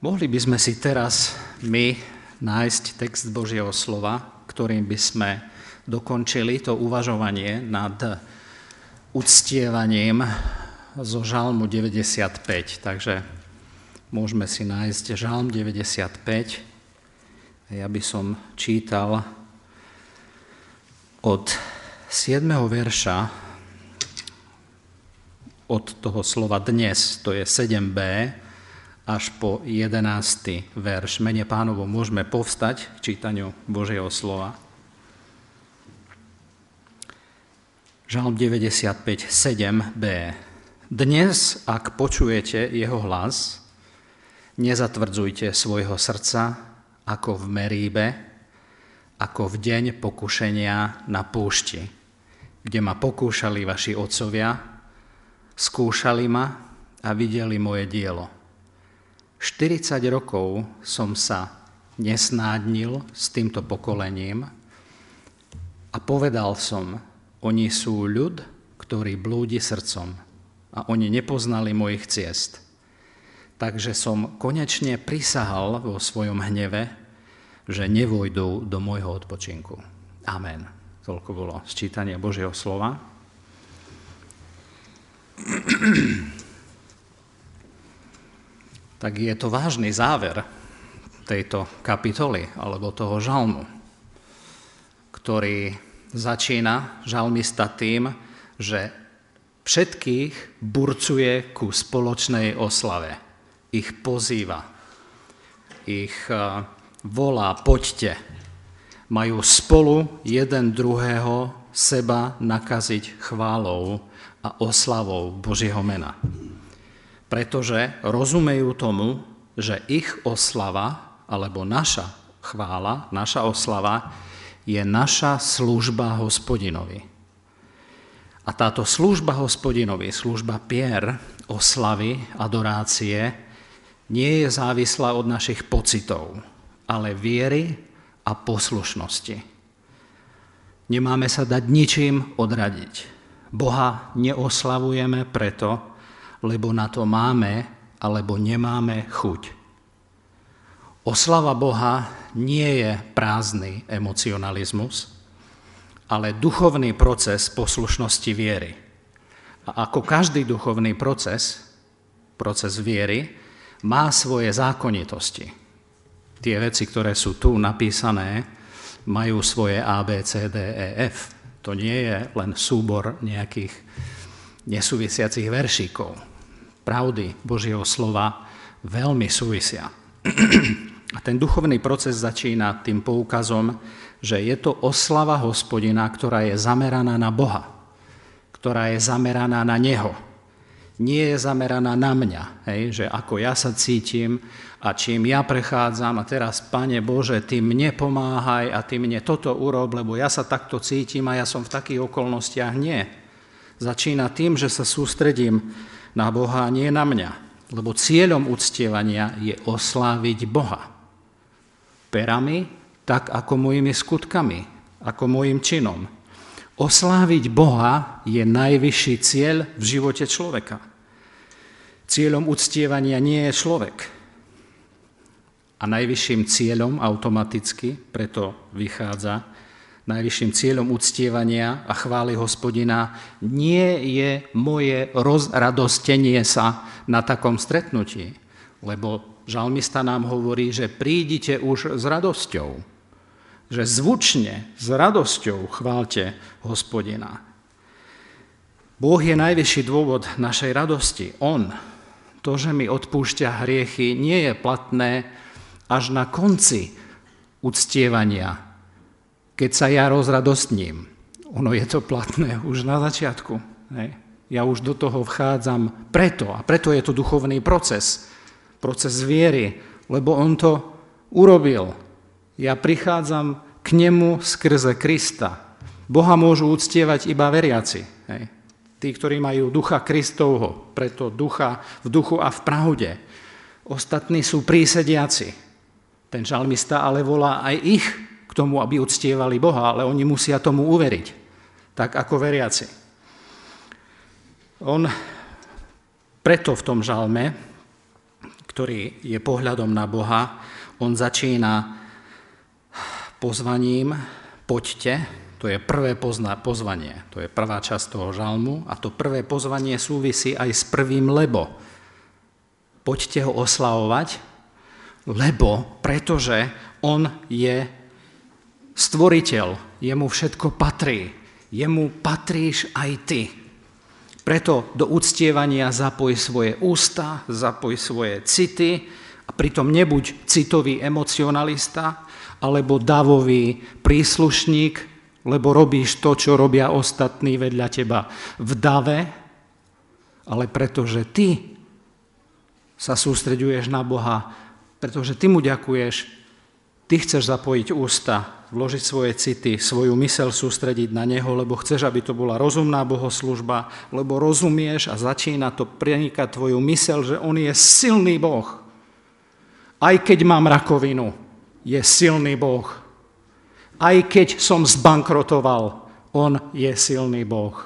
Mohli by sme si teraz my nájsť text Božieho slova, ktorým by sme dokončili to uvažovanie nad uctievaním zo Žalmu 95. Takže môžeme si nájsť Žalm 95. Ja by som čítal od 7. verša od toho slova dnes, to je 7b, až po 11. verš. Mene pánovo môžeme povstať k čítaniu Božieho slova. Žalm 95, 7b. Dnes, ak počujete jeho hlas, nezatvrdzujte svojho srdca ako v Meríbe, ako v deň pokušenia na púšti, kde ma pokúšali vaši otcovia, skúšali ma a videli moje dielo 40 rokov som sa nesnádnil s týmto pokolením a povedal som, oni sú ľud, ktorý blúdi srdcom a oni nepoznali mojich ciest. Takže som konečne prisahal vo svojom hneve, že nevojdú do môjho odpočinku. Amen. Toľko bolo sčítanie Božieho slova. Tak je to vážny záver tejto kapitoly alebo toho žalmu, ktorý začína žalmista tým, že všetkých burcuje ku spoločnej oslave. Ich pozýva, ich e, volá, poďte. Majú spolu jeden druhého seba nakaziť chválou a oslavou Božieho mena pretože rozumejú tomu, že ich oslava, alebo naša chvála, naša oslava, je naša služba hospodinovi. A táto služba hospodinovi, služba pier, oslavy, adorácie, nie je závislá od našich pocitov, ale viery a poslušnosti. Nemáme sa dať ničím odradiť. Boha neoslavujeme preto, lebo na to máme alebo nemáme chuť. Oslava Boha nie je prázdny emocionalizmus, ale duchovný proces poslušnosti viery. A ako každý duchovný proces, proces viery, má svoje zákonitosti. Tie veci, ktoré sú tu napísané, majú svoje A, B, C, D, E, F. To nie je len súbor nejakých nesúvisiacich veršíkov pravdy Božieho slova veľmi súvisia. A ten duchovný proces začína tým poukazom, že je to oslava hospodina, ktorá je zameraná na Boha, ktorá je zameraná na Neho. Nie je zameraná na mňa, hej, že ako ja sa cítim a čím ja prechádzam a teraz, Pane Bože, Ty mne pomáhaj a Ty mne toto urob, lebo ja sa takto cítim a ja som v takých okolnostiach. Nie. Začína tým, že sa sústredím na Boha a nie na mňa. Lebo cieľom uctievania je osláviť Boha. Perami, tak ako mojimi skutkami, ako mojim činom. Osláviť Boha je najvyšší cieľ v živote človeka. Cieľom uctievania nie je človek. A najvyšším cieľom automaticky, preto vychádza, najvyšším cieľom uctievania a chvály hospodina nie je moje rozradostenie sa na takom stretnutí, lebo žalmista nám hovorí, že prídite už s radosťou, že zvučne, s radosťou chválte hospodina. Boh je najvyšší dôvod našej radosti. On, to, že mi odpúšťa hriechy, nie je platné až na konci uctievania keď sa ja rozradostním. Ono je to platné už na začiatku. Hej. Ja už do toho vchádzam preto, a preto je to duchovný proces, proces viery, lebo on to urobil. Ja prichádzam k nemu skrze Krista. Boha môžu uctievať iba veriaci. Hej. Tí, ktorí majú ducha Kristovho, preto ducha v duchu a v pravde. Ostatní sú prísediaci. Ten žalmista ale volá aj ich tomu, aby uctievali Boha, ale oni musia tomu uveriť, tak ako veriaci. On preto v tom žalme, ktorý je pohľadom na Boha, on začína pozvaním poďte, to je prvé pozna- pozvanie, to je prvá časť toho žalmu a to prvé pozvanie súvisí aj s prvým lebo. Poďte ho oslavovať, lebo, pretože on je stvoriteľ, jemu všetko patrí, jemu patríš aj ty. Preto do uctievania zapoj svoje ústa, zapoj svoje city a pritom nebuď citový emocionalista alebo davový príslušník, lebo robíš to, čo robia ostatní vedľa teba v dave, ale pretože ty sa sústreďuješ na Boha, pretože ty mu ďakuješ, Ty chceš zapojiť ústa, vložiť svoje city, svoju mysel sústrediť na Neho, lebo chceš, aby to bola rozumná bohoslužba, lebo rozumieš a začína to prenikať tvoju mysel, že On je silný Boh. Aj keď mám rakovinu, je silný Boh. Aj keď som zbankrotoval, On je silný Boh.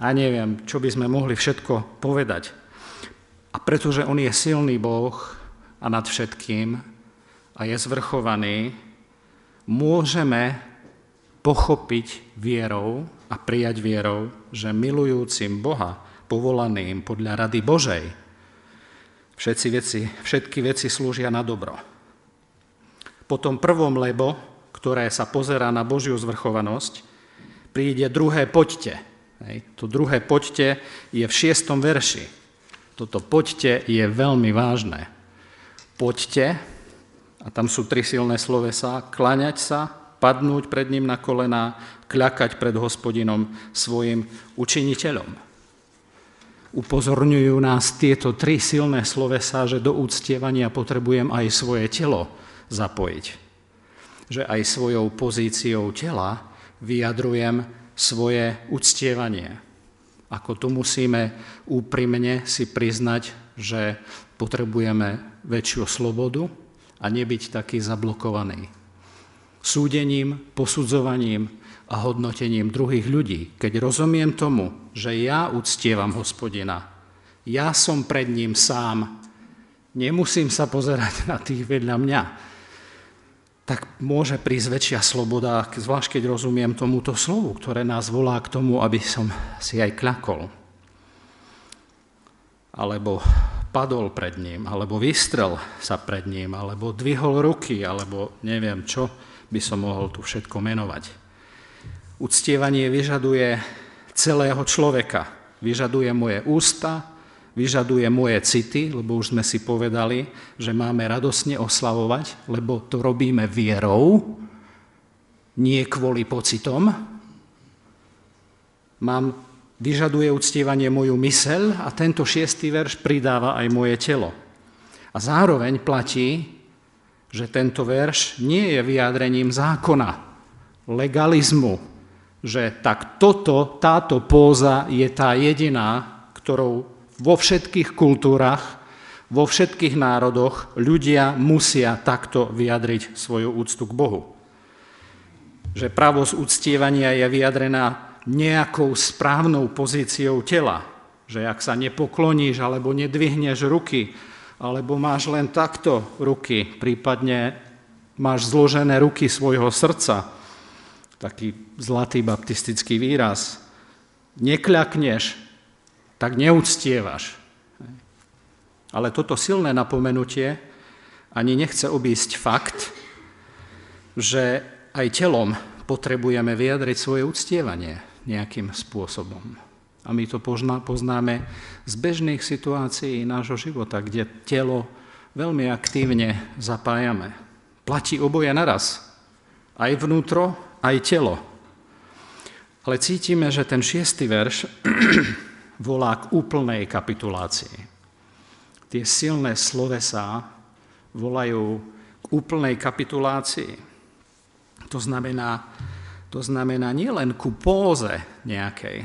A neviem, čo by sme mohli všetko povedať. A pretože On je silný Boh a nad všetkým, a je zvrchovaný, môžeme pochopiť vierou a prijať vierou, že milujúcim Boha, povolaným podľa rady Božej, všetci veci, všetky veci slúžia na dobro. Po tom prvom lebo, ktoré sa pozerá na Božiu zvrchovanosť, príde druhé poďte. Hej. To druhé poďte je v šiestom verši. Toto poďte je veľmi vážne. Poďte, a tam sú tri silné slovesa. Kláňať sa, padnúť pred ním na kolená, kľakať pred hospodinom svojim učiniteľom. Upozorňujú nás tieto tri silné slovesa, že do úctievania potrebujem aj svoje telo zapojiť. Že aj svojou pozíciou tela vyjadrujem svoje uctievanie. Ako tu musíme úprimne si priznať, že potrebujeme väčšiu slobodu, a nebyť taký zablokovaný. Súdením, posudzovaním a hodnotením druhých ľudí, keď rozumiem tomu, že ja uctievam hospodina, ja som pred ním sám, nemusím sa pozerať na tých vedľa mňa, tak môže prísť väčšia sloboda, zvlášť keď rozumiem tomuto slovu, ktoré nás volá k tomu, aby som si aj kľakol. Alebo padol pred ním, alebo vystrel sa pred ním, alebo dvihol ruky, alebo neviem čo by som mohol tu všetko menovať. Uctievanie vyžaduje celého človeka. Vyžaduje moje ústa, vyžaduje moje city, lebo už sme si povedali, že máme radosne oslavovať, lebo to robíme vierou, nie kvôli pocitom. Mám vyžaduje uctievanie moju mysel a tento šiestý verš pridáva aj moje telo. A zároveň platí, že tento verš nie je vyjádrením zákona, legalizmu, že tak toto, táto póza je tá jediná, ktorou vo všetkých kultúrach, vo všetkých národoch ľudia musia takto vyjadriť svoju úctu k Bohu. Že pravosť uctievania je vyjadrená nejakou správnou pozíciou tela. Že ak sa nepokloníš alebo nedvihneš ruky, alebo máš len takto ruky, prípadne máš zložené ruky svojho srdca, taký zlatý baptistický výraz, nekľakneš, tak neúctievaš. Ale toto silné napomenutie ani nechce obísť fakt, že aj telom potrebujeme vyjadriť svoje uctievanie nejakým spôsobom. A my to poznáme z bežných situácií nášho života, kde telo veľmi aktívne zapájame. Platí oboje naraz. Aj vnútro, aj telo. Ale cítime, že ten šiestý verš volá k úplnej kapitulácii. Tie silné slovesá volajú k úplnej kapitulácii. To znamená, to znamená nielen ku póze nejakej,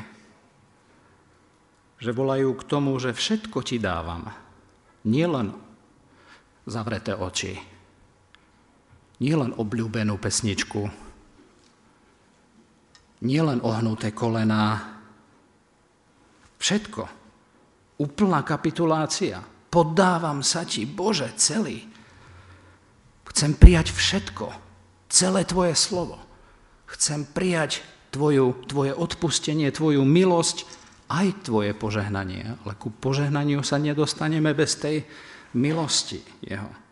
že volajú k tomu, že všetko ti dávam. Nielen zavreté oči, nielen obľúbenú pesničku, nielen ohnuté kolená, všetko. Úplná kapitulácia, poddávam sa ti, Bože, celý. Chcem prijať všetko, celé tvoje slovo. Chcem prijať tvoju, tvoje odpustenie, tvoju milosť, aj tvoje požehnanie. Ale ku požehnaniu sa nedostaneme bez tej milosti jeho.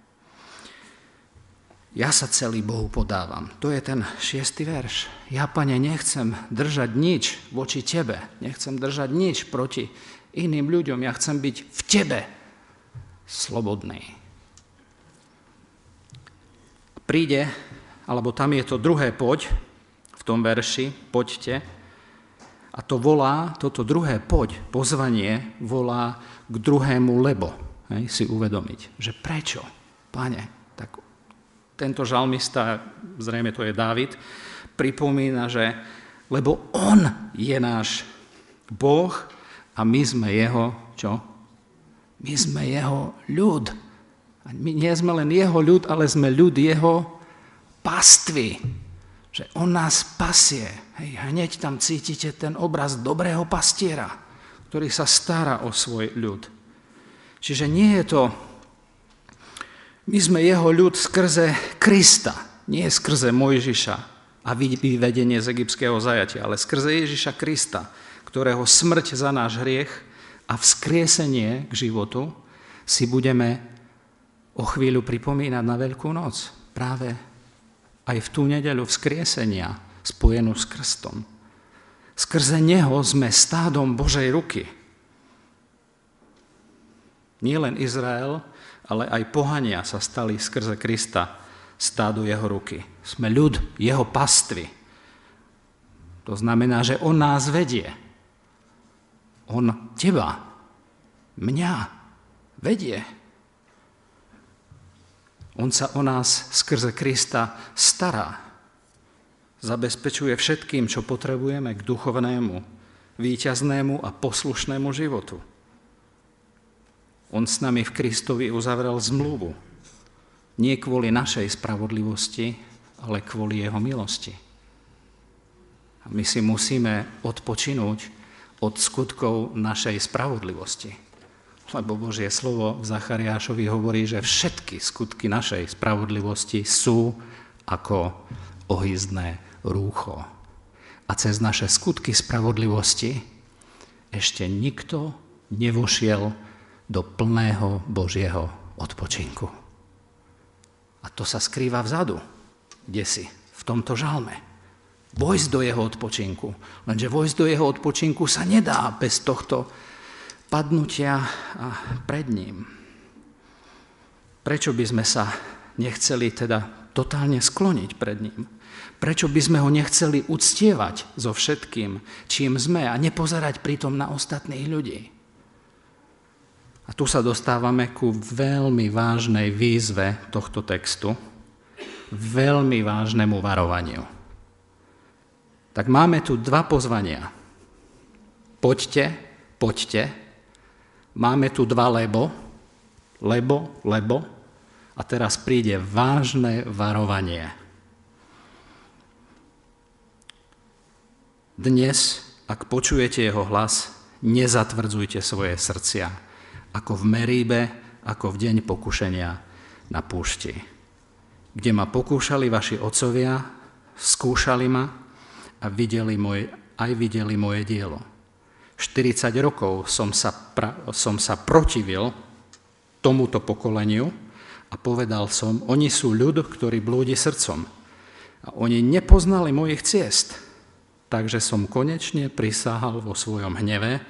Ja sa celý Bohu podávam. To je ten šiestý verš. Ja, pane, nechcem držať nič voči tebe. Nechcem držať nič proti iným ľuďom. Ja chcem byť v tebe slobodný. Príde, alebo tam je to druhé poď, v tom verši, poďte, a to volá, toto druhé poď, pozvanie, volá k druhému lebo. Hej, si uvedomiť, že prečo, pane, tak tento žalmista, zrejme to je Dávid, pripomína, že lebo on je náš Boh a my sme jeho, čo? My sme jeho ľud. A my nie sme len jeho ľud, ale sme ľud jeho pastvy že on nás pasie. Hej, hneď tam cítite ten obraz dobrého pastiera, ktorý sa stará o svoj ľud. Čiže nie je to, my sme jeho ľud skrze Krista, nie skrze Mojžiša a vyvedenie z egyptského zajatia, ale skrze Ježiša Krista, ktorého smrť za náš hriech a vzkriesenie k životu si budeme o chvíľu pripomínať na Veľkú noc. Práve aj v tú nedeľu vzkriesenia spojenú s krstom. Skrze Neho sme stádom Božej ruky. Nie len Izrael, ale aj pohania sa stali skrze Krista stádu Jeho ruky. Sme ľud Jeho pastvy. To znamená, že On nás vedie. On teba, mňa vedie. On sa o nás skrze Krista stará. Zabezpečuje všetkým, čo potrebujeme k duchovnému, víťaznému a poslušnému životu. On s nami v Kristovi uzavrel zmluvu. Nie kvôli našej spravodlivosti, ale kvôli jeho milosti. A my si musíme odpočinúť od skutkov našej spravodlivosti lebo Božie slovo v Zachariášovi hovorí, že všetky skutky našej spravodlivosti sú ako ohyzdné rúcho. A cez naše skutky spravodlivosti ešte nikto nevošiel do plného Božieho odpočinku. A to sa skrýva vzadu, kde si, v tomto žalme. Vojsť do jeho odpočinku. Lenže vojsť do jeho odpočinku sa nedá bez tohto padnutia pred ním. Prečo by sme sa nechceli teda totálne skloniť pred ním? Prečo by sme ho nechceli uctievať so všetkým, čím sme a nepozerať pritom na ostatných ľudí? A tu sa dostávame ku veľmi vážnej výzve tohto textu, veľmi vážnemu varovaniu. Tak máme tu dva pozvania. Poďte, poďte, Máme tu dva lebo, lebo, lebo, a teraz príde vážne varovanie. Dnes, ak počujete jeho hlas, nezatvrdzujte svoje srdcia, ako v Meríbe, ako v deň pokušenia na púšti, kde ma pokúšali vaši otcovia, skúšali ma a videli môj, aj videli moje dielo. 40 rokov som sa, pra, som sa protivil tomuto pokoleniu a povedal som, oni sú ľud, ktorý blúdi srdcom. A oni nepoznali mojich ciest. Takže som konečne prisáhal vo svojom hneve,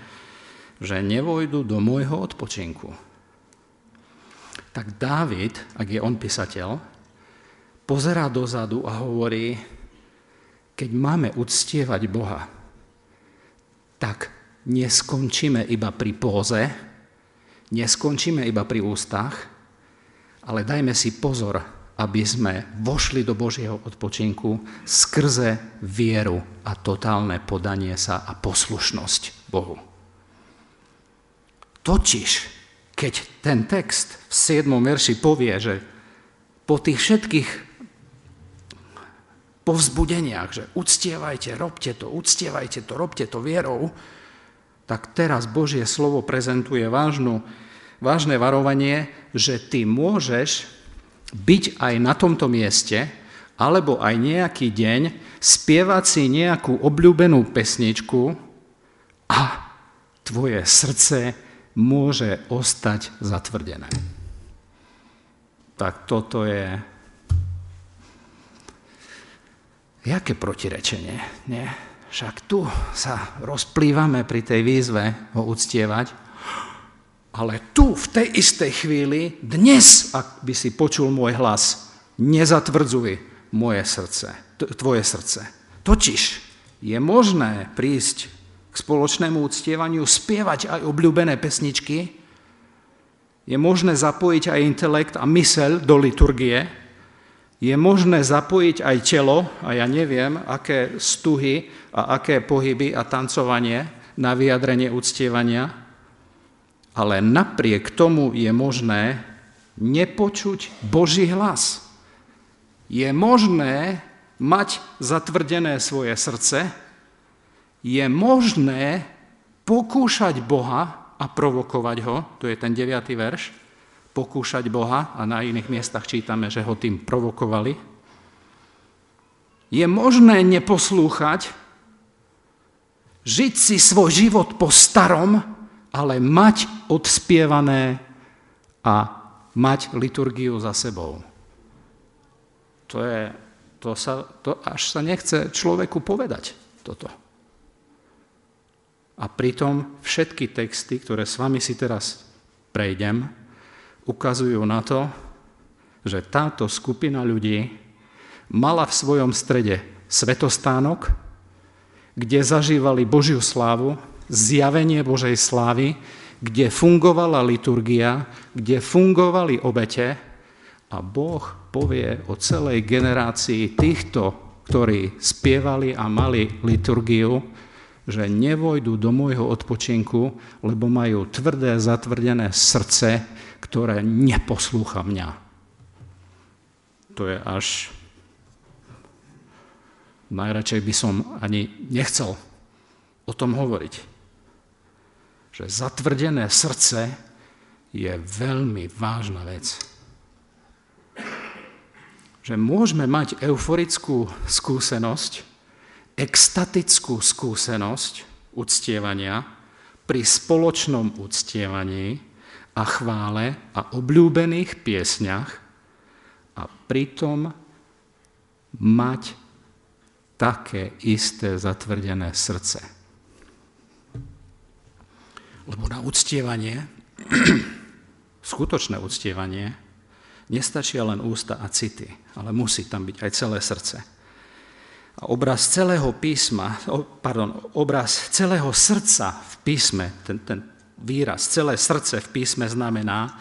že nevojdu do môjho odpočinku. Tak Dávid, ak je on písateľ, pozerá dozadu a hovorí, keď máme uctievať Boha, tak neskončíme iba pri póze, neskončíme iba pri ústach, ale dajme si pozor, aby sme vošli do Božieho odpočinku skrze vieru a totálne podanie sa a poslušnosť Bohu. Totiž, keď ten text v 7. verši povie, že po tých všetkých povzbudeniach, že uctievajte, robte to, uctievajte to, robte to vierou, tak teraz Božie slovo prezentuje vážnu, vážne varovanie, že ty môžeš byť aj na tomto mieste, alebo aj nejaký deň, spievať si nejakú obľúbenú pesničku a tvoje srdce môže ostať zatvrdené. Tak toto je... Jaké protirečenie, nie? Však tu sa rozplývame pri tej výzve ho uctievať, ale tu, v tej istej chvíli, dnes, ak by si počul môj hlas, nezatvrdzuj moje srdce, tvoje srdce. Totiž je možné prísť k spoločnému uctievaniu, spievať aj obľúbené pesničky, je možné zapojiť aj intelekt a mysel do liturgie, je možné zapojiť aj telo, a ja neviem, aké stuhy a aké pohyby a tancovanie na vyjadrenie uctievania, ale napriek tomu je možné nepočuť Boží hlas. Je možné mať zatvrdené svoje srdce, je možné pokúšať Boha a provokovať ho, to je ten 9. verš, pokúšať Boha a na iných miestach čítame, že ho tým provokovali. Je možné neposlúchať, žiť si svoj život po starom, ale mať odspievané a mať liturgiu za sebou. To je, to sa, to až sa nechce človeku povedať toto. A pritom všetky texty, ktoré s vami si teraz prejdem, ukazujú na to, že táto skupina ľudí mala v svojom strede svetostánok, kde zažívali Božiu slávu, zjavenie Božej slávy, kde fungovala liturgia, kde fungovali obete a Boh povie o celej generácii týchto, ktorí spievali a mali liturgiu, že nevojdu do môjho odpočinku, lebo majú tvrdé, zatvrdené srdce, ktoré neposlúcha mňa. To je až... Najradšej by som ani nechcel o tom hovoriť že zatvrdené srdce je veľmi vážna vec. Že môžeme mať euforickú skúsenosť, extatickú skúsenosť uctievania pri spoločnom uctievaní a chvále a obľúbených piesňach a pritom mať také isté zatvrdené srdce. Lebo na uctievanie, skutočné uctievanie, nestačia len ústa a city, ale musí tam byť aj celé srdce. A obraz celého písma, pardon, obraz celého srdca v písme, ten, ten výraz, celé srdce v písme znamená,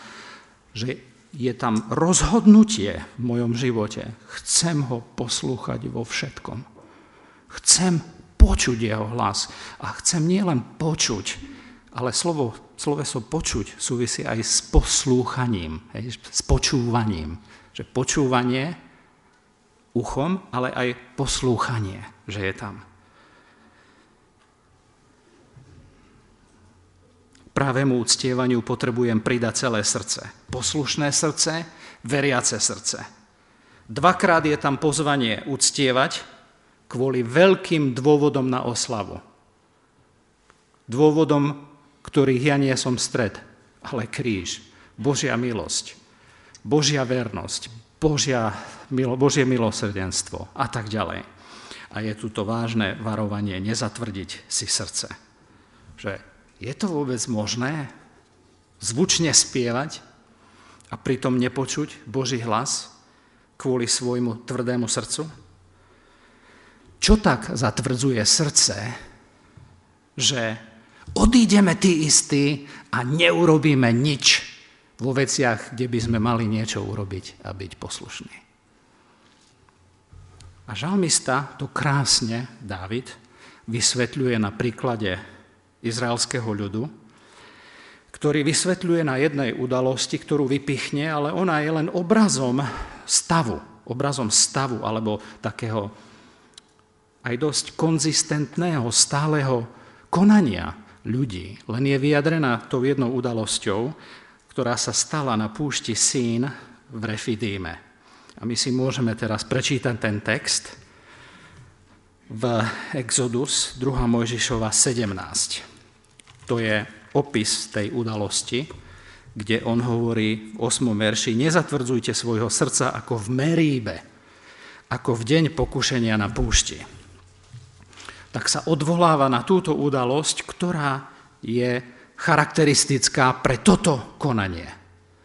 že je tam rozhodnutie v mojom živote. Chcem ho poslúchať vo všetkom. Chcem počuť jeho hlas. A chcem nielen počuť, ale slovo, sloveso počuť súvisí aj s poslúchaním, hej, s počúvaním. Že počúvanie uchom, ale aj poslúchanie, že je tam. Právému uctievaniu potrebujem pridať celé srdce. Poslušné srdce, veriace srdce. Dvakrát je tam pozvanie uctievať kvôli veľkým dôvodom na oslavu. Dôvodom ktorých ja nie som stred, ale kríž, Božia milosť, Božia vernosť, Božia, Božie milosrdenstvo a tak ďalej. A je tu to vážne varovanie nezatvrdiť si srdce. Že je to vôbec možné zvučne spievať a pritom nepočuť Boží hlas kvôli svojmu tvrdému srdcu? Čo tak zatvrdzuje srdce, že Odídeme tí istí a neurobíme nič vo veciach, kde by sme mali niečo urobiť a byť poslušní. A žalmista to krásne, Dávid, vysvetľuje na príklade izraelského ľudu, ktorý vysvetľuje na jednej udalosti, ktorú vypichne, ale ona je len obrazom stavu, obrazom stavu alebo takého aj dosť konzistentného, stáleho konania ľudí, len je vyjadrená tou jednou udalosťou, ktorá sa stala na púšti Sín v Refidíme. A my si môžeme teraz prečítať ten text v Exodus 2. Mojžišova 17. To je opis tej udalosti, kde on hovorí v 8. verši Nezatvrdzujte svojho srdca ako v Meríbe, ako v deň pokušenia na púšti. Tak sa odvoláva na túto udalosť, ktorá je charakteristická pre toto konanie,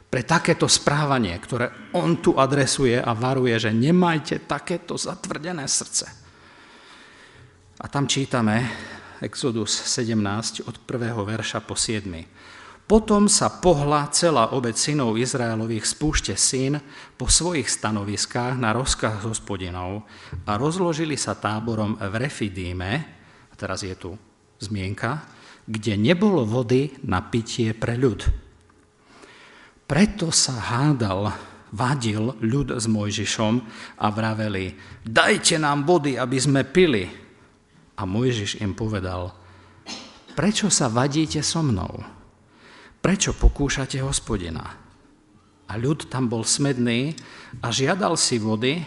pre takéto správanie, ktoré on tu adresuje a varuje, že nemajte takéto zatvrdené srdce. A tam čítame Exodus 17 od 1. verša po 7. Potom sa pohla celá obec synov Izraelových z púšte syn po svojich stanoviskách na rozkaz hospodinov a rozložili sa táborom v Refidíme, a teraz je tu zmienka, kde nebolo vody na pitie pre ľud. Preto sa hádal, vadil ľud s Mojžišom a vraveli, dajte nám vody, aby sme pili. A Mojžiš im povedal, prečo sa vadíte so mnou? Prečo pokúšate hospodina? A ľud tam bol smedný a žiadal si vody,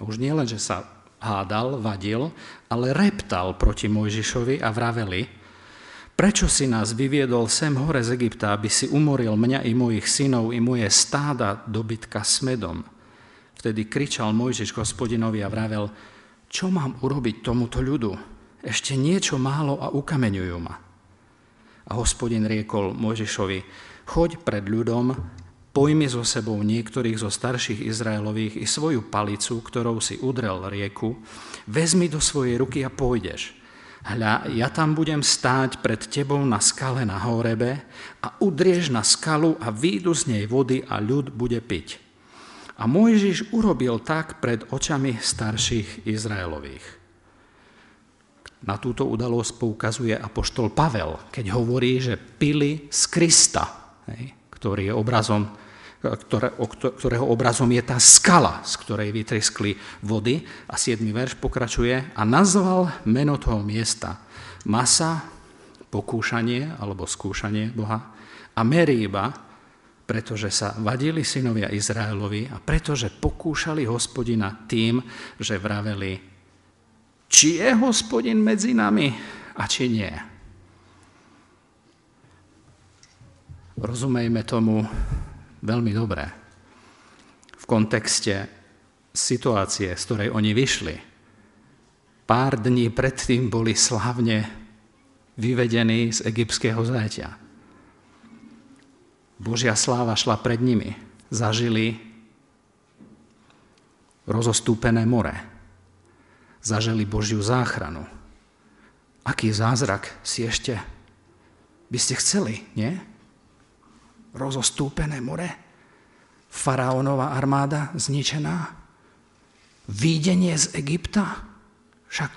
už nielen, že sa hádal, vadil, ale reptal proti Mojžišovi a vraveli, Prečo si nás vyviedol sem hore z Egypta, aby si umoril mňa i mojich synov i moje stáda dobytka smedom? Vtedy kričal Mojžiš hospodinovi a vravel, čo mám urobiť tomuto ľudu? Ešte niečo málo a ukameňujú ma. A hospodin riekol Mojžišovi, choď pred ľudom, pojmi so sebou niektorých zo starších Izraelových i svoju palicu, ktorou si udrel rieku, vezmi do svojej ruky a pôjdeš hľa, ja tam budem stáť pred tebou na skale na Horebe a udrieš na skalu a výjdu z nej vody a ľud bude piť. A Mojžiš urobil tak pred očami starších Izraelových. Na túto udalosť poukazuje apoštol Pavel, keď hovorí, že pili z Krista, ktorý je obrazom ktoré, ktorého obrazom je tá skala, z ktorej vytriskli vody. A 7. verš pokračuje a nazval meno toho miesta Masa, pokúšanie alebo skúšanie Boha a Meríba, pretože sa vadili synovia Izraelovi a pretože pokúšali hospodina tým, že vraveli, či je hospodin medzi nami a či nie. Rozumejme tomu veľmi dobré. V kontexte situácie, z ktorej oni vyšli. Pár dní predtým boli slavne vyvedení z egyptského zajatia. Božia sláva šla pred nimi. Zažili rozostúpené more. Zažili Božiu záchranu. Aký zázrak si ešte by ste chceli, nie? rozostúpené more, faraónová armáda zničená, výdenie z Egypta, však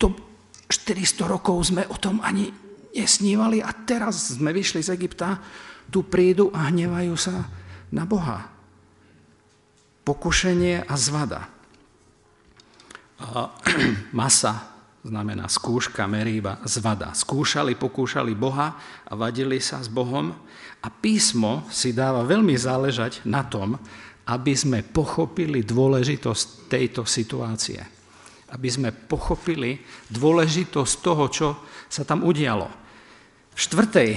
to 400 rokov sme o tom ani nesnívali a teraz sme vyšli z Egypta, tu prídu a hnevajú sa na Boha. Pokušenie a zvada. A masa znamená skúška, meríba, zvada. Skúšali, pokúšali Boha a vadili sa s Bohom a písmo si dáva veľmi záležať na tom, aby sme pochopili dôležitosť tejto situácie. Aby sme pochopili dôležitosť toho, čo sa tam udialo. V štvrtej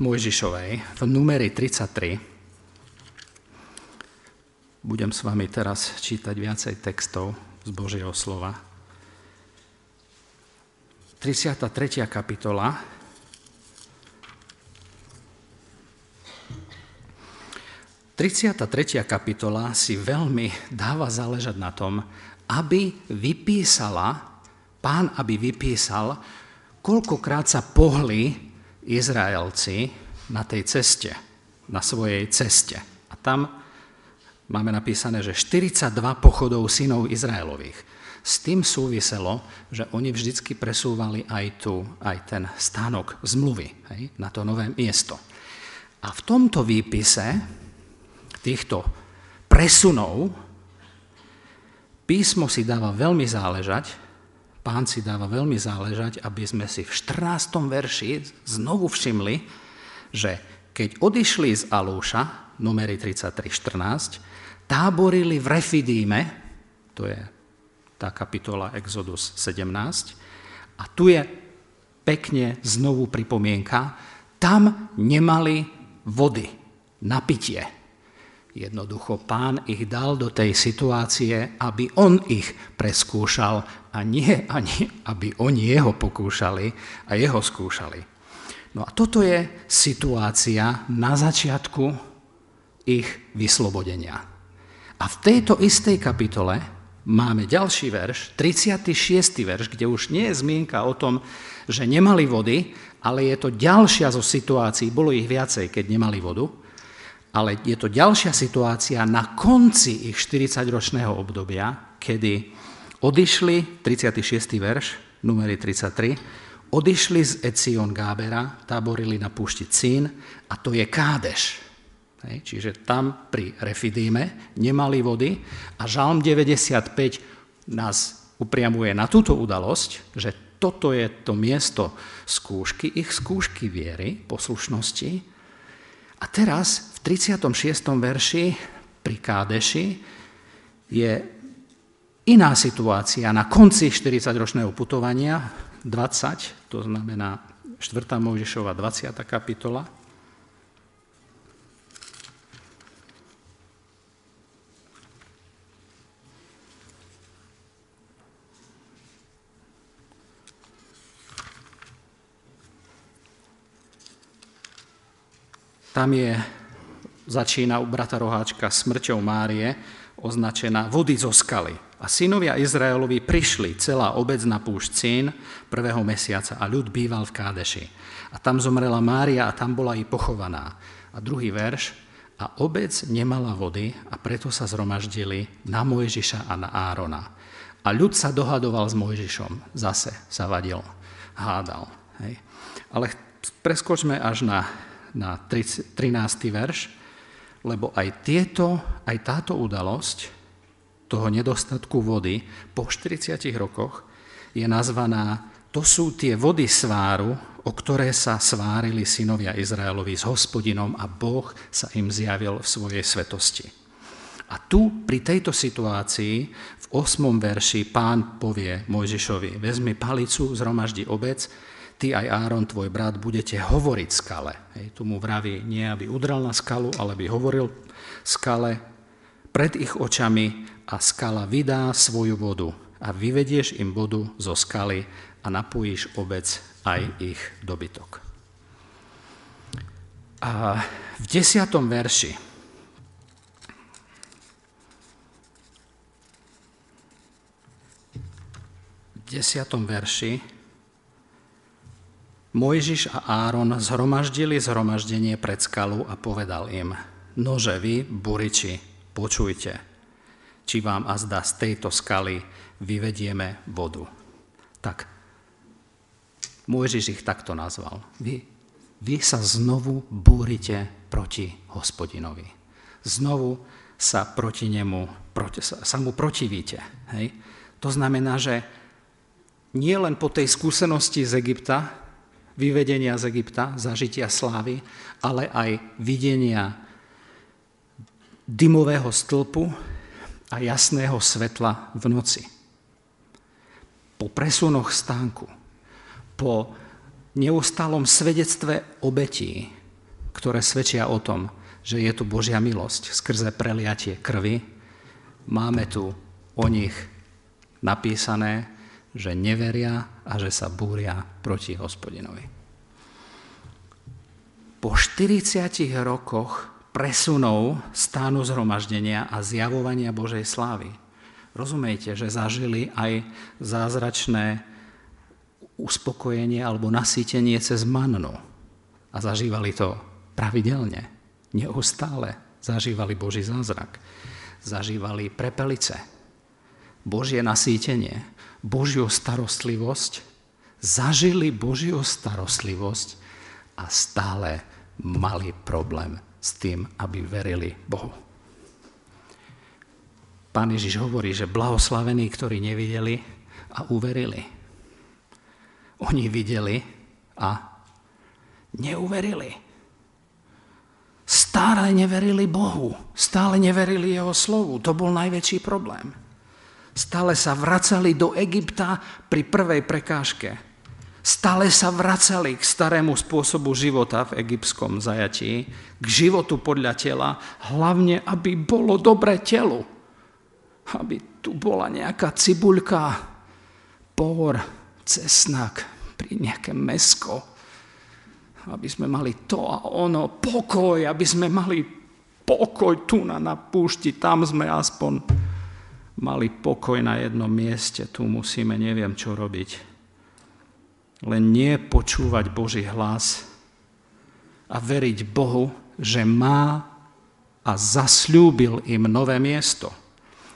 Mojžišovej, v numeri 33, budem s vami teraz čítať viacej textov z Božieho slova. 33. kapitola. Tretia kapitola si veľmi dáva záležať na tom, aby vypísala, pán aby vypísal, koľkokrát sa pohli Izraelci na tej ceste, na svojej ceste. A tam máme napísané, že 42 pochodov synov Izraelových. S tým súviselo, že oni vždycky presúvali aj tu, aj ten stánok zmluvy hej, na to nové miesto. A v tomto výpise týchto presunov písmo si dáva veľmi záležať, pán si dáva veľmi záležať, aby sme si v 14. verši znovu všimli, že keď odišli z Alúša, numery 33.14, táborili v Refidíme, to je tá kapitola Exodus 17, a tu je pekne znovu pripomienka, tam nemali vody na pitie. Jednoducho pán ich dal do tej situácie, aby on ich preskúšal a nie ani, aby oni jeho pokúšali a jeho skúšali. No a toto je situácia na začiatku ich vyslobodenia. A v tejto istej kapitole máme ďalší verš, 36. verš, kde už nie je zmienka o tom, že nemali vody, ale je to ďalšia zo situácií, bolo ich viacej, keď nemali vodu, ale je to ďalšia situácia na konci ich 40-ročného obdobia, kedy odišli, 36. verš, numery 33, odišli z Ecion Gábera, táborili na púšti Cín a to je Kádeš. Hej, čiže tam pri Refidíme nemali vody a Žalm 95 nás upriamuje na túto udalosť, že toto je to miesto skúšky, ich skúšky viery, poslušnosti. A teraz v 36. verši pri Kádeši je iná situácia na konci 40-ročného putovania, 20, to znamená 4. Mojžišova 20. kapitola. Tam je, začína u brata Roháčka smrťou Márie, označená vody zo skaly. A synovia Izraelovi prišli, celá obec na púšť Cín prvého mesiaca a ľud býval v Kádeši. A tam zomrela Mária a tam bola i pochovaná. A druhý verš, a obec nemala vody a preto sa zhromaždili na Mojžiša a na Árona. A ľud sa dohadoval s Mojžišom. Zase sa vadil, hádal. Hej. Ale preskočme až na, na 13. verš, lebo aj, tieto, aj táto udalosť toho nedostatku vody po 40 rokoch je nazvaná to sú tie vody sváru, o ktoré sa svárili synovia Izraelovi s hospodinom a Boh sa im zjavil v svojej svetosti. A tu pri tejto situácii v 8. verši pán povie Mojžišovi, vezmi palicu, zhromaždi obec, ty aj Áron, tvoj brat, budete hovoriť skale. Hej, tu mu vraví nie, aby udral na skalu, ale by hovoril skale pred ich očami a skala vydá svoju vodu a vyvedieš im vodu zo skaly a napojíš obec aj ich dobytok. A v desiatom verši v desiatom verši Mojžiš a Áron zhromaždili zhromaždenie pred skalu a povedal im, nože vy, buriči, počujte, či vám azda z tejto skaly vyvedieme vodu. Tak, Mojžiš ich takto nazval. Vy, vy sa znovu búrite proti hospodinovi. Znovu sa proti nemu, proti, sa, mu protivíte. Hej? To znamená, že nie len po tej skúsenosti z Egypta, vyvedenia z Egypta, zažitia slávy, ale aj videnia dymového stĺpu, a jasného svetla v noci. Po presunoch stánku, po neustálom svedectve obetí, ktoré svedčia o tom, že je tu Božia milosť skrze preliatie krvi, máme tu o nich napísané, že neveria a že sa búria proti hospodinovi. Po 40 rokoch presunov stánu zhromaždenia a zjavovania Božej slávy. Rozumiete, že zažili aj zázračné uspokojenie alebo nasýtenie cez mannu. A zažívali to pravidelne, neustále. Zažívali Boží zázrak. Zažívali prepelice, Božie nasýtenie, Božiu starostlivosť. Zažili Božiu starostlivosť a stále mali problém s tým, aby verili Bohu. Pán Ježiš hovorí, že blahoslavení, ktorí nevideli a uverili. Oni videli a neuverili. stále neverili Bohu, stále neverili jeho slovu. To bol najväčší problém. Stále sa vracali do Egypta pri prvej prekážke. Stále sa vracali k starému spôsobu života v egyptskom zajatí, k životu podľa tela, hlavne aby bolo dobré telu. Aby tu bola nejaká cibuľka, por, cesnak, pri nejaké mesko, aby sme mali to a ono, pokoj, aby sme mali pokoj tu na, na púšti, tam sme aspoň mali pokoj na jednom mieste, tu musíme neviem čo robiť. Len nie počúvať Boží hlas a veriť Bohu, že má a zaslúbil im nové miesto.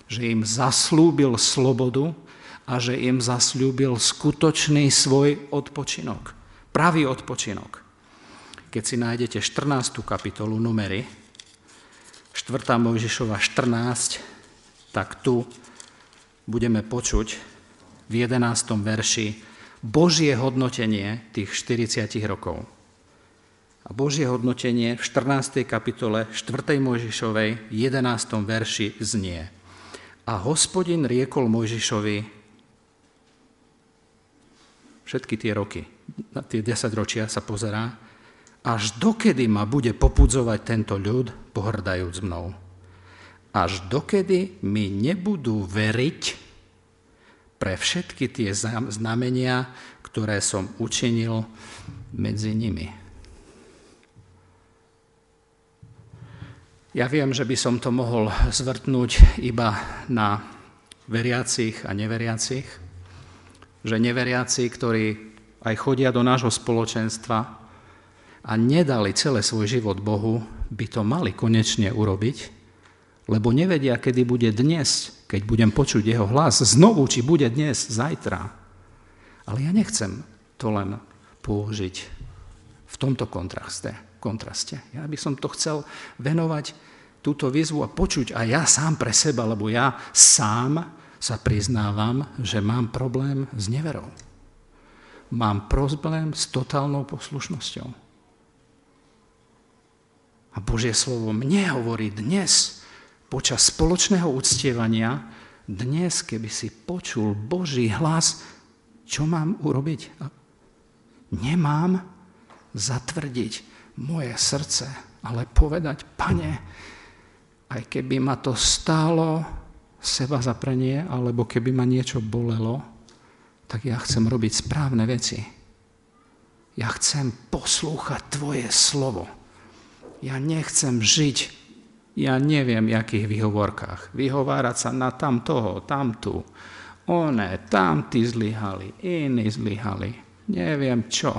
Že im zaslúbil slobodu a že im zaslúbil skutočný svoj odpočinok. Pravý odpočinok keď si nájdete 14. kapitolu numery, 4. Mojžišova 14, tak tu budeme počuť v 11. verši Božie hodnotenie tých 40 rokov. A Božie hodnotenie v 14. kapitole 4. Mojžišovej 11. verši znie. A hospodin riekol Mojžišovi všetky tie roky, na tie 10 ročia sa pozerá, až dokedy ma bude popudzovať tento ľud, pohrdajúc mnou. Až dokedy mi nebudú veriť pre všetky tie znamenia, ktoré som učinil medzi nimi. Ja viem, že by som to mohol zvrtnúť iba na veriacich a neveriacich, že neveriaci, ktorí aj chodia do nášho spoločenstva, a nedali celé svoj život Bohu, by to mali konečne urobiť, lebo nevedia, kedy bude dnes, keď budem počuť jeho hlas, znovu, či bude dnes, zajtra. Ale ja nechcem to len použiť v tomto kontraste. kontraste. Ja by som to chcel venovať túto výzvu a počuť aj ja sám pre seba, lebo ja sám sa priznávam, že mám problém s neverou. Mám problém s totálnou poslušnosťou. A Božie slovo mne hovorí dnes, počas spoločného uctievania, dnes, keby si počul Boží hlas, čo mám urobiť? Nemám zatvrdiť moje srdce, ale povedať, pane, aj keby ma to stálo seba zaprenie, alebo keby ma niečo bolelo, tak ja chcem robiť správne veci. Ja chcem poslúchať Tvoje slovo ja nechcem žiť, ja neviem, akých vyhovorkách. Vyhovárať sa na tam toho, tam tu. One, tam tí zlyhali, iní zlyhali. Neviem čo.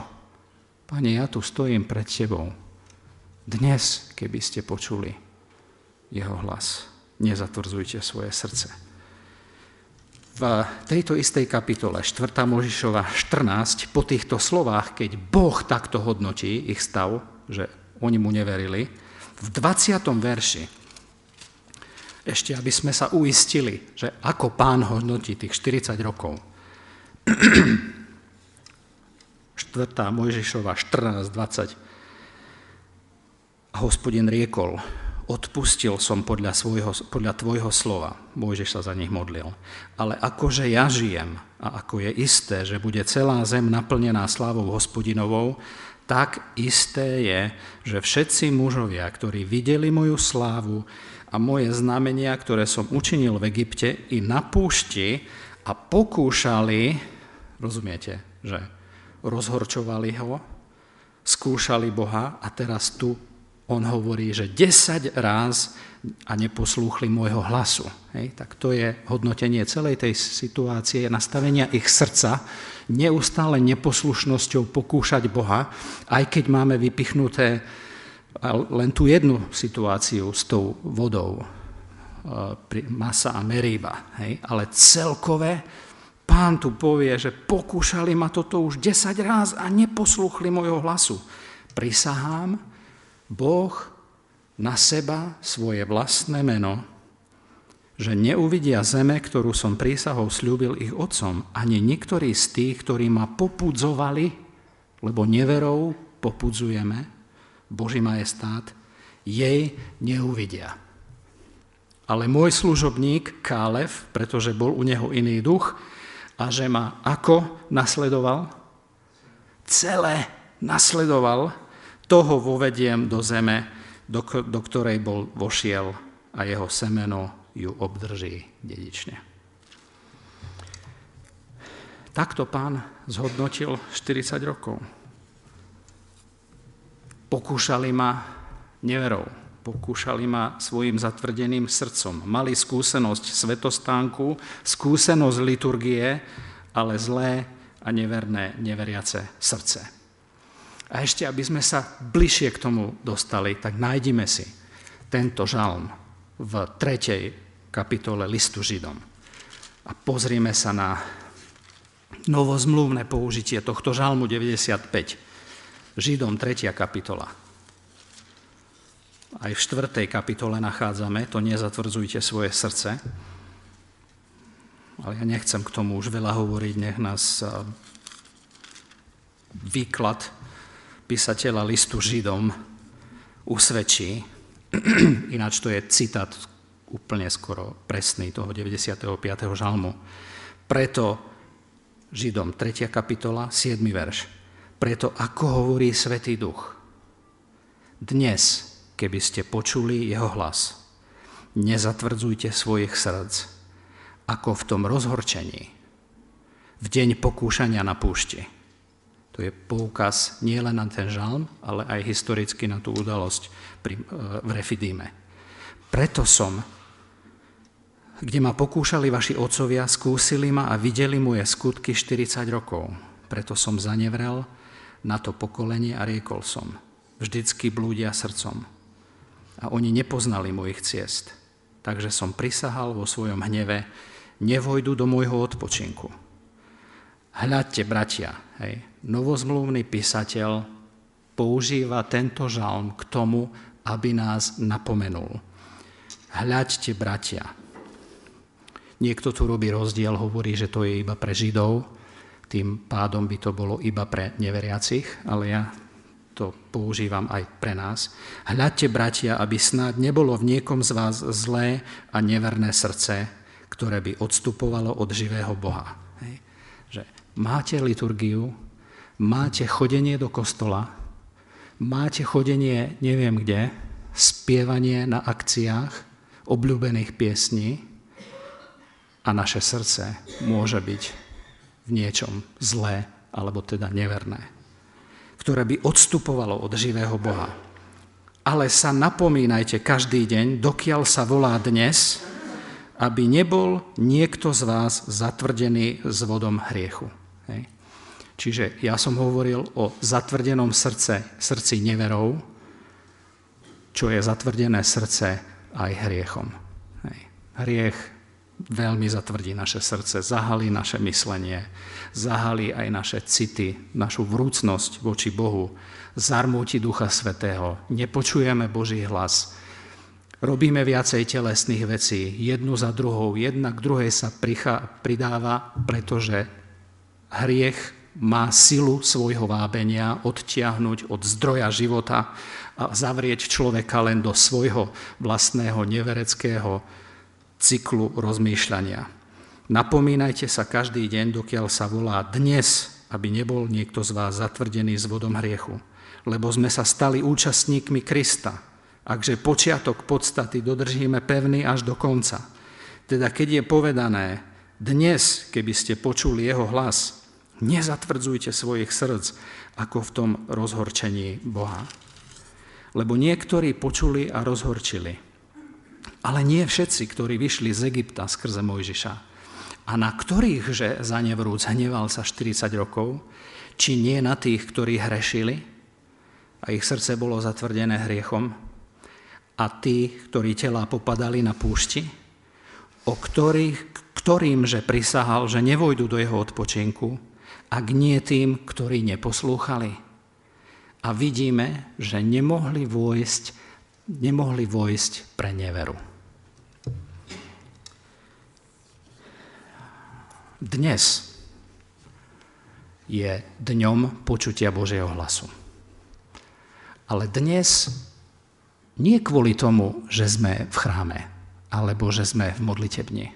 Pane, ja tu stojím pred Tebou. Dnes, keby ste počuli jeho hlas, nezatvrdzujte svoje srdce. V tejto istej kapitole 4. Možišova 14, po týchto slovách, keď Boh takto hodnotí ich stav, že oni mu neverili. V 20. verši, ešte aby sme sa uistili, že ako pán hodnotí tých 40 rokov. 4. Mojžišova 14.20. A hospodin riekol, odpustil som podľa, svojho, podľa tvojho slova. Mojžiš sa za nich modlil. Ale akože ja žijem a ako je isté, že bude celá zem naplnená slávou hospodinovou, tak isté je, že všetci mužovia, ktorí videli moju slávu a moje znamenia, ktoré som učinil v Egypte i na púšti a pokúšali, rozumiete, že rozhorčovali ho, skúšali Boha a teraz tu on hovorí, že 10 ráz a neposlúchli môjho hlasu. Hej, tak to je hodnotenie celej tej situácie, nastavenia ich srdca, neustále neposlušnosťou pokúšať Boha, aj keď máme vypichnuté len tú jednu situáciu s tou vodou, pri Masa a Meríba. Hej? Ale celkové pán tu povie, že pokúšali ma toto už 10 ráz a neposlúchli môjho hlasu. Prisahám, Boh na seba svoje vlastné meno že neuvidia zeme, ktorú som prísahou slúbil ich otcom, ani niektorí z tých, ktorí ma popudzovali, lebo neverou popudzujeme Boží majestát, jej neuvidia. Ale môj služobník Kálev, pretože bol u neho iný duch, a že ma ako nasledoval? Celé nasledoval, toho vovediem do zeme, do, do ktorej bol vošiel a jeho semeno ju obdrží dedične. Takto pán zhodnotil 40 rokov. Pokúšali ma neverou, pokúšali ma svojim zatvrdeným srdcom. Mali skúsenosť svetostánku, skúsenosť liturgie, ale zlé a neverné, neveriace srdce. A ešte, aby sme sa bližšie k tomu dostali, tak nájdime si tento žalm v 3. kapitole listu Židom. A pozrime sa na novozmluvné použitie tohto žalmu 95. Židom 3. kapitola. Aj v 4. kapitole nachádzame, to nezatvrdzujte svoje srdce. Ale ja nechcem k tomu už veľa hovoriť, nech nás výklad písateľa listu Židom usvedčí. Ináč to je citát úplne skoro presný toho 95. žalmu. Preto Židom 3. kapitola, 7. verš. Preto ako hovorí Svetý Duch, dnes, keby ste počuli jeho hlas, nezatvrdzujte svojich srdc, ako v tom rozhorčení, v deň pokúšania na púšti. To je poukaz nie len na ten žalm, ale aj historicky na tú udalosť pri, v Refidíme. Preto som kde ma pokúšali vaši otcovia, skúsili ma a videli moje skutky 40 rokov. Preto som zanevrel na to pokolenie a riekol som. Vždycky blúdia srdcom. A oni nepoznali mojich ciest. Takže som prisahal vo svojom hneve, nevojdu do môjho odpočinku. Hľadte, bratia, hej, novozmluvný písateľ používa tento žalm k tomu, aby nás napomenul. Hľadte, bratia, Niekto tu robí rozdiel, hovorí, že to je iba pre Židov, tým pádom by to bolo iba pre neveriacich, ale ja to používam aj pre nás. Hľadte, bratia, aby snad nebolo v niekom z vás zlé a neverné srdce, ktoré by odstupovalo od živého Boha. Hej. Že máte liturgiu, máte chodenie do kostola, máte chodenie neviem kde, spievanie na akciách obľúbených piesní, a naše srdce môže byť v niečom zlé alebo teda neverné, ktoré by odstupovalo od živého Boha. Ale sa napomínajte každý deň, dokiaľ sa volá dnes, aby nebol niekto z vás zatvrdený s vodom hriechu. Čiže ja som hovoril o zatvrdenom srdce, srdci neverov, čo je zatvrdené srdce aj hriechom. Hej. Hriech veľmi zatvrdí naše srdce, zahalí naše myslenie, zahalí aj naše city, našu vrúcnosť voči Bohu, zarmúti Ducha Svetého, nepočujeme Boží hlas, robíme viacej telesných vecí, jednu za druhou, jedna k druhej sa pridáva, pretože hriech má silu svojho vábenia odtiahnuť od zdroja života a zavrieť človeka len do svojho vlastného nevereckého cyklu rozmýšľania. Napomínajte sa každý deň, dokiaľ sa volá dnes, aby nebol niekto z vás zatvrdený s vodom hriechu. Lebo sme sa stali účastníkmi Krista. Akže počiatok podstaty dodržíme pevný až do konca. Teda keď je povedané, dnes, keby ste počuli jeho hlas, nezatvrdzujte svojich srdc, ako v tom rozhorčení Boha. Lebo niektorí počuli a rozhorčili. Ale nie všetci, ktorí vyšli z Egypta skrze Mojžiša. A na ktorých, že za nevrúc hneval sa 40 rokov, či nie na tých, ktorí hrešili a ich srdce bolo zatvrdené hriechom, a tí, ktorí tela popadali na púšti, o ktorých, ktorým že prisahal, že nevojdu do jeho odpočinku, ak nie tým, ktorí neposlúchali. A vidíme, že nemohli vojsť, nemohli vojsť pre neveru. Dnes je dňom počutia Božieho hlasu. Ale dnes nie kvôli tomu, že sme v chráme, alebo že sme v modlitebni,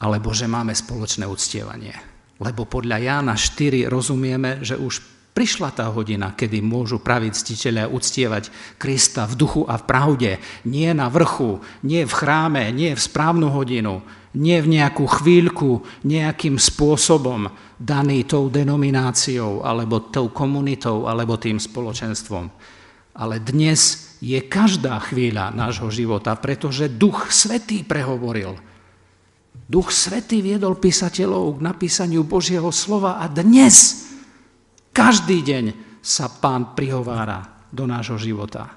alebo že máme spoločné uctievanie. Lebo podľa Jána 4 rozumieme, že už prišla tá hodina, kedy môžu praví ctiteľe uctievať Krista v duchu a v pravde, nie na vrchu, nie v chráme, nie v správnu hodinu, nie v nejakú chvíľku, nejakým spôsobom daný tou denomináciou, alebo tou komunitou, alebo tým spoločenstvom. Ale dnes je každá chvíľa nášho života, pretože Duch Svetý prehovoril. Duch Svetý viedol písateľov k napísaniu Božieho slova a dnes, každý deň sa Pán prihovára do nášho života.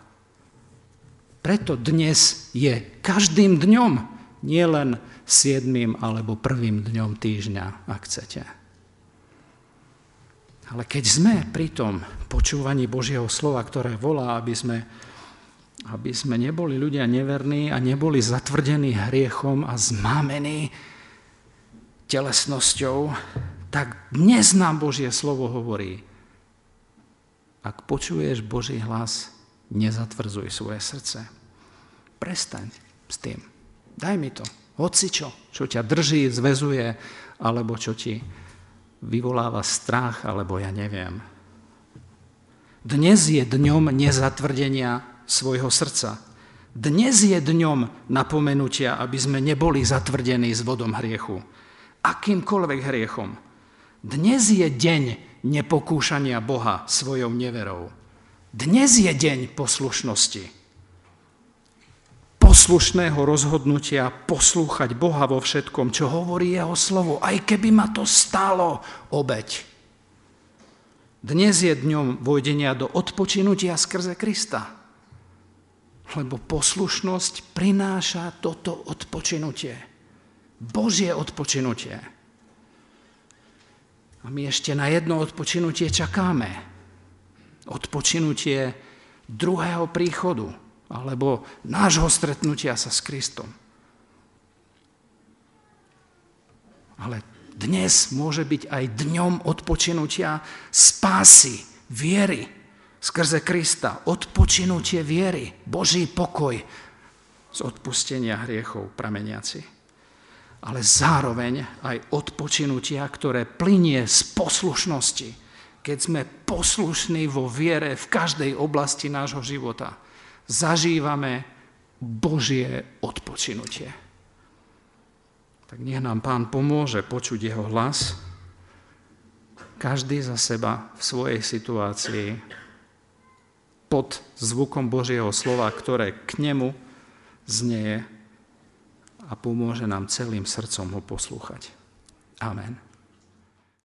Preto dnes je každým dňom, nielen 7. alebo prvým dňom týždňa, ak chcete. Ale keď sme pri tom počúvaní Božieho slova, ktoré volá, aby sme, aby sme neboli ľudia neverní a neboli zatvrdení hriechom a zmámení telesnosťou, tak dnes nám Božie slovo hovorí, ak počuješ Boží hlas, nezatvrdzuj svoje srdce. Prestaň s tým. Daj mi to. Hoci čo, čo ťa drží, zvezuje, alebo čo ti vyvoláva strach, alebo ja neviem. Dnes je dňom nezatvrdenia svojho srdca. Dnes je dňom napomenutia, aby sme neboli zatvrdení s vodom hriechu. Akýmkoľvek hriechom. Dnes je deň nepokúšania Boha svojou neverou. Dnes je deň poslušnosti poslušného rozhodnutia poslúchať Boha vo všetkom, čo hovorí jeho slovo, aj keby ma to stálo obeď. Dnes je dňom vojdenia do odpočinutia skrze Krista. Lebo poslušnosť prináša toto odpočinutie. Božie odpočinutie. A my ešte na jedno odpočinutie čakáme. Odpočinutie druhého príchodu alebo nášho stretnutia sa s Kristom. Ale dnes môže byť aj dňom odpočinutia spásy, viery skrze Krista, odpočinutie viery, Boží pokoj z odpustenia hriechov prameniaci. Ale zároveň aj odpočinutia, ktoré plinie z poslušnosti, keď sme poslušní vo viere v každej oblasti nášho života – zažívame Božie odpočinutie. Tak nech nám Pán pomôže počuť Jeho hlas, každý za seba v svojej situácii pod zvukom Božieho slova, ktoré k nemu znieje a pomôže nám celým srdcom ho poslúchať. Amen.